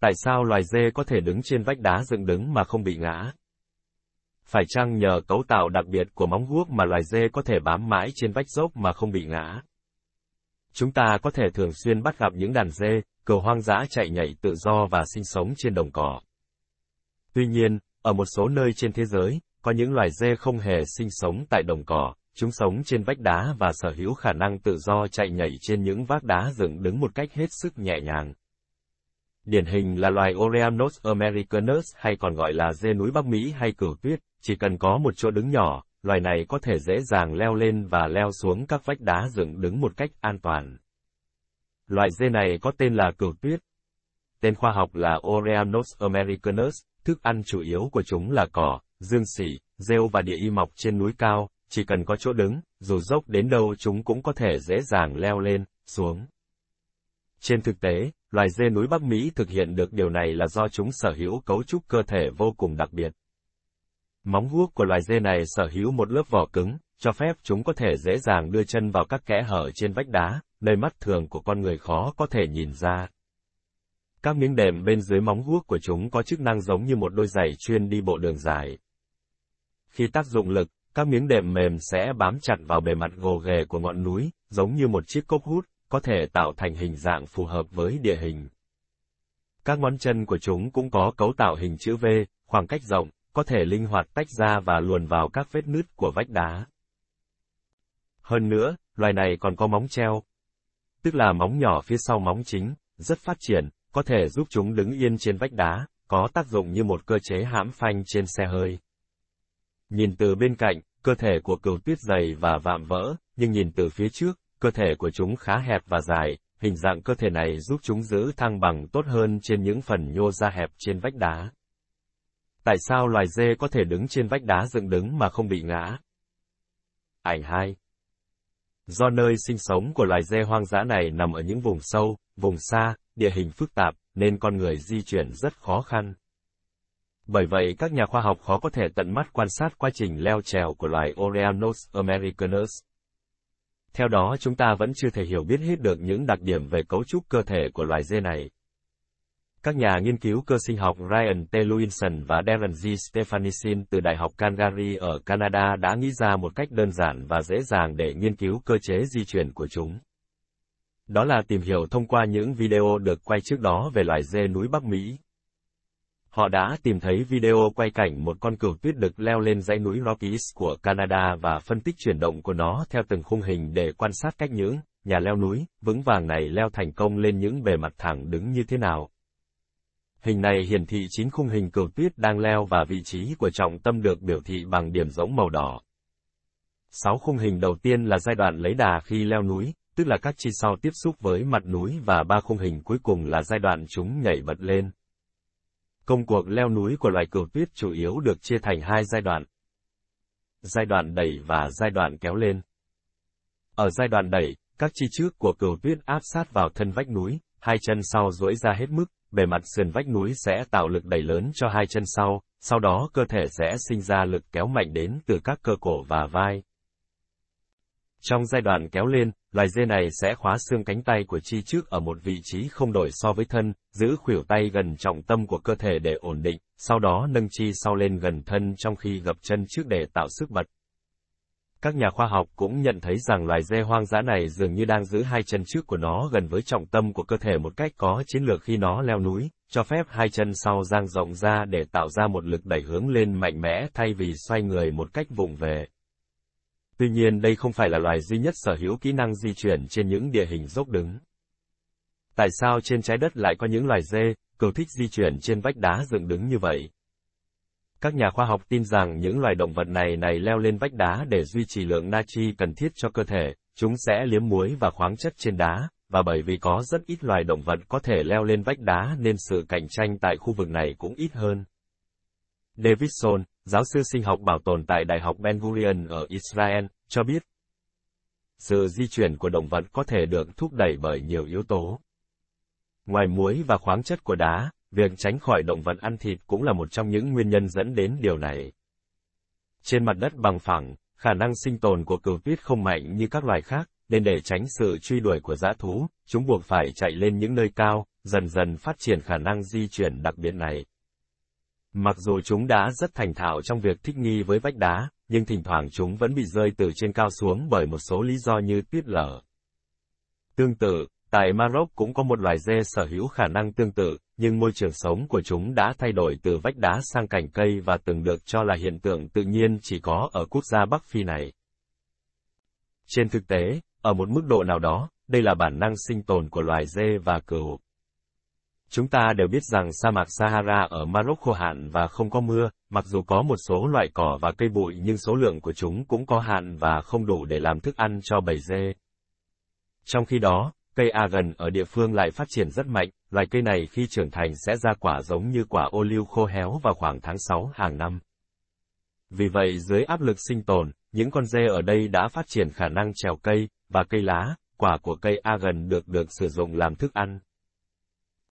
Tại sao loài dê có thể đứng trên vách đá dựng đứng mà không bị ngã? Phải chăng nhờ cấu tạo đặc biệt của móng guốc mà loài dê có thể bám mãi trên vách dốc mà không bị ngã? Chúng ta có thể thường xuyên bắt gặp những đàn dê, cừu hoang dã chạy nhảy tự do và sinh sống trên đồng cỏ. Tuy nhiên, ở một số nơi trên thế giới, có những loài dê không hề sinh sống tại đồng cỏ, chúng sống trên vách đá và sở hữu khả năng tự do chạy nhảy trên những vác đá dựng đứng một cách hết sức nhẹ nhàng. Điển hình là loài Oreanos americanus hay còn gọi là dê núi Bắc Mỹ hay cửu tuyết, chỉ cần có một chỗ đứng nhỏ, loài này có thể dễ dàng leo lên và leo xuống các vách đá dựng đứng một cách an toàn. Loại dê này có tên là cửu tuyết. Tên khoa học là Oreanos americanus, thức ăn chủ yếu của chúng là cỏ, dương xỉ, rêu và địa y mọc trên núi cao, chỉ cần có chỗ đứng, dù dốc đến đâu chúng cũng có thể dễ dàng leo lên, xuống. Trên thực tế, loài dê núi Bắc Mỹ thực hiện được điều này là do chúng sở hữu cấu trúc cơ thể vô cùng đặc biệt. Móng guốc của loài dê này sở hữu một lớp vỏ cứng, cho phép chúng có thể dễ dàng đưa chân vào các kẽ hở trên vách đá, nơi mắt thường của con người khó có thể nhìn ra. Các miếng đệm bên dưới móng guốc của chúng có chức năng giống như một đôi giày chuyên đi bộ đường dài. Khi tác dụng lực, các miếng đệm mềm sẽ bám chặt vào bề mặt gồ ghề của ngọn núi, giống như một chiếc cốc hút, có thể tạo thành hình dạng phù hợp với địa hình. Các ngón chân của chúng cũng có cấu tạo hình chữ V, khoảng cách rộng, có thể linh hoạt tách ra và luồn vào các vết nứt của vách đá. Hơn nữa, loài này còn có móng treo, tức là móng nhỏ phía sau móng chính, rất phát triển, có thể giúp chúng đứng yên trên vách đá, có tác dụng như một cơ chế hãm phanh trên xe hơi. Nhìn từ bên cạnh, cơ thể của cừu tuyết dày và vạm vỡ, nhưng nhìn từ phía trước, cơ thể của chúng khá hẹp và dài, hình dạng cơ thể này giúp chúng giữ thăng bằng tốt hơn trên những phần nhô ra hẹp trên vách đá. Tại sao loài dê có thể đứng trên vách đá dựng đứng mà không bị ngã? Ảnh 2 Do nơi sinh sống của loài dê hoang dã này nằm ở những vùng sâu, vùng xa, địa hình phức tạp, nên con người di chuyển rất khó khăn. Bởi vậy các nhà khoa học khó có thể tận mắt quan sát quá trình leo trèo của loài Oreanos americanus. Theo đó chúng ta vẫn chưa thể hiểu biết hết được những đặc điểm về cấu trúc cơ thể của loài dê này. Các nhà nghiên cứu cơ sinh học Ryan T. Lewinson và Darren G. Stephanisin từ Đại học Calgary ở Canada đã nghĩ ra một cách đơn giản và dễ dàng để nghiên cứu cơ chế di chuyển của chúng. Đó là tìm hiểu thông qua những video được quay trước đó về loài dê núi Bắc Mỹ. Họ đã tìm thấy video quay cảnh một con cừu tuyết đực leo lên dãy núi Rockies của Canada và phân tích chuyển động của nó theo từng khung hình để quan sát cách những nhà leo núi vững vàng này leo thành công lên những bề mặt thẳng đứng như thế nào. Hình này hiển thị chín khung hình cừu tuyết đang leo và vị trí của trọng tâm được biểu thị bằng điểm giống màu đỏ. Sáu khung hình đầu tiên là giai đoạn lấy đà khi leo núi, tức là các chi sau tiếp xúc với mặt núi và ba khung hình cuối cùng là giai đoạn chúng nhảy bật lên. Công cuộc leo núi của loài cừu tuyết chủ yếu được chia thành hai giai đoạn. Giai đoạn đẩy và giai đoạn kéo lên. Ở giai đoạn đẩy, các chi trước của cừu tuyết áp sát vào thân vách núi, hai chân sau duỗi ra hết mức, bề mặt sườn vách núi sẽ tạo lực đẩy lớn cho hai chân sau, sau đó cơ thể sẽ sinh ra lực kéo mạnh đến từ các cơ cổ và vai. Trong giai đoạn kéo lên, loài dê này sẽ khóa xương cánh tay của chi trước ở một vị trí không đổi so với thân, giữ khuỷu tay gần trọng tâm của cơ thể để ổn định, sau đó nâng chi sau lên gần thân trong khi gập chân trước để tạo sức bật. Các nhà khoa học cũng nhận thấy rằng loài dê hoang dã này dường như đang giữ hai chân trước của nó gần với trọng tâm của cơ thể một cách có chiến lược khi nó leo núi, cho phép hai chân sau dang rộng ra để tạo ra một lực đẩy hướng lên mạnh mẽ thay vì xoay người một cách vụng về. Tuy nhiên đây không phải là loài duy nhất sở hữu kỹ năng di chuyển trên những địa hình dốc đứng. Tại sao trên trái đất lại có những loài dê, cừu thích di chuyển trên vách đá dựng đứng như vậy? Các nhà khoa học tin rằng những loài động vật này này leo lên vách đá để duy trì lượng natri cần thiết cho cơ thể, chúng sẽ liếm muối và khoáng chất trên đá, và bởi vì có rất ít loài động vật có thể leo lên vách đá nên sự cạnh tranh tại khu vực này cũng ít hơn. Davidson, giáo sư sinh học bảo tồn tại Đại học Ben Gurion ở Israel, cho biết, sự di chuyển của động vật có thể được thúc đẩy bởi nhiều yếu tố. Ngoài muối và khoáng chất của đá, việc tránh khỏi động vật ăn thịt cũng là một trong những nguyên nhân dẫn đến điều này. Trên mặt đất bằng phẳng, khả năng sinh tồn của cừu tuyết không mạnh như các loài khác, nên để tránh sự truy đuổi của dã thú, chúng buộc phải chạy lên những nơi cao, dần dần phát triển khả năng di chuyển đặc biệt này. Mặc dù chúng đã rất thành thạo trong việc thích nghi với vách đá, nhưng thỉnh thoảng chúng vẫn bị rơi từ trên cao xuống bởi một số lý do như tuyết lở. Tương tự, tại Maroc cũng có một loài dê sở hữu khả năng tương tự, nhưng môi trường sống của chúng đã thay đổi từ vách đá sang cành cây và từng được cho là hiện tượng tự nhiên chỉ có ở quốc gia Bắc Phi này. Trên thực tế, ở một mức độ nào đó, đây là bản năng sinh tồn của loài dê và cừu. Chúng ta đều biết rằng sa mạc Sahara ở Maroc khô hạn và không có mưa, mặc dù có một số loại cỏ và cây bụi nhưng số lượng của chúng cũng có hạn và không đủ để làm thức ăn cho bầy dê. Trong khi đó, cây argan ở địa phương lại phát triển rất mạnh, loài cây này khi trưởng thành sẽ ra quả giống như quả ô liu khô héo vào khoảng tháng 6 hàng năm. Vì vậy dưới áp lực sinh tồn, những con dê ở đây đã phát triển khả năng trèo cây, và cây lá, quả của cây argan được được sử dụng làm thức ăn.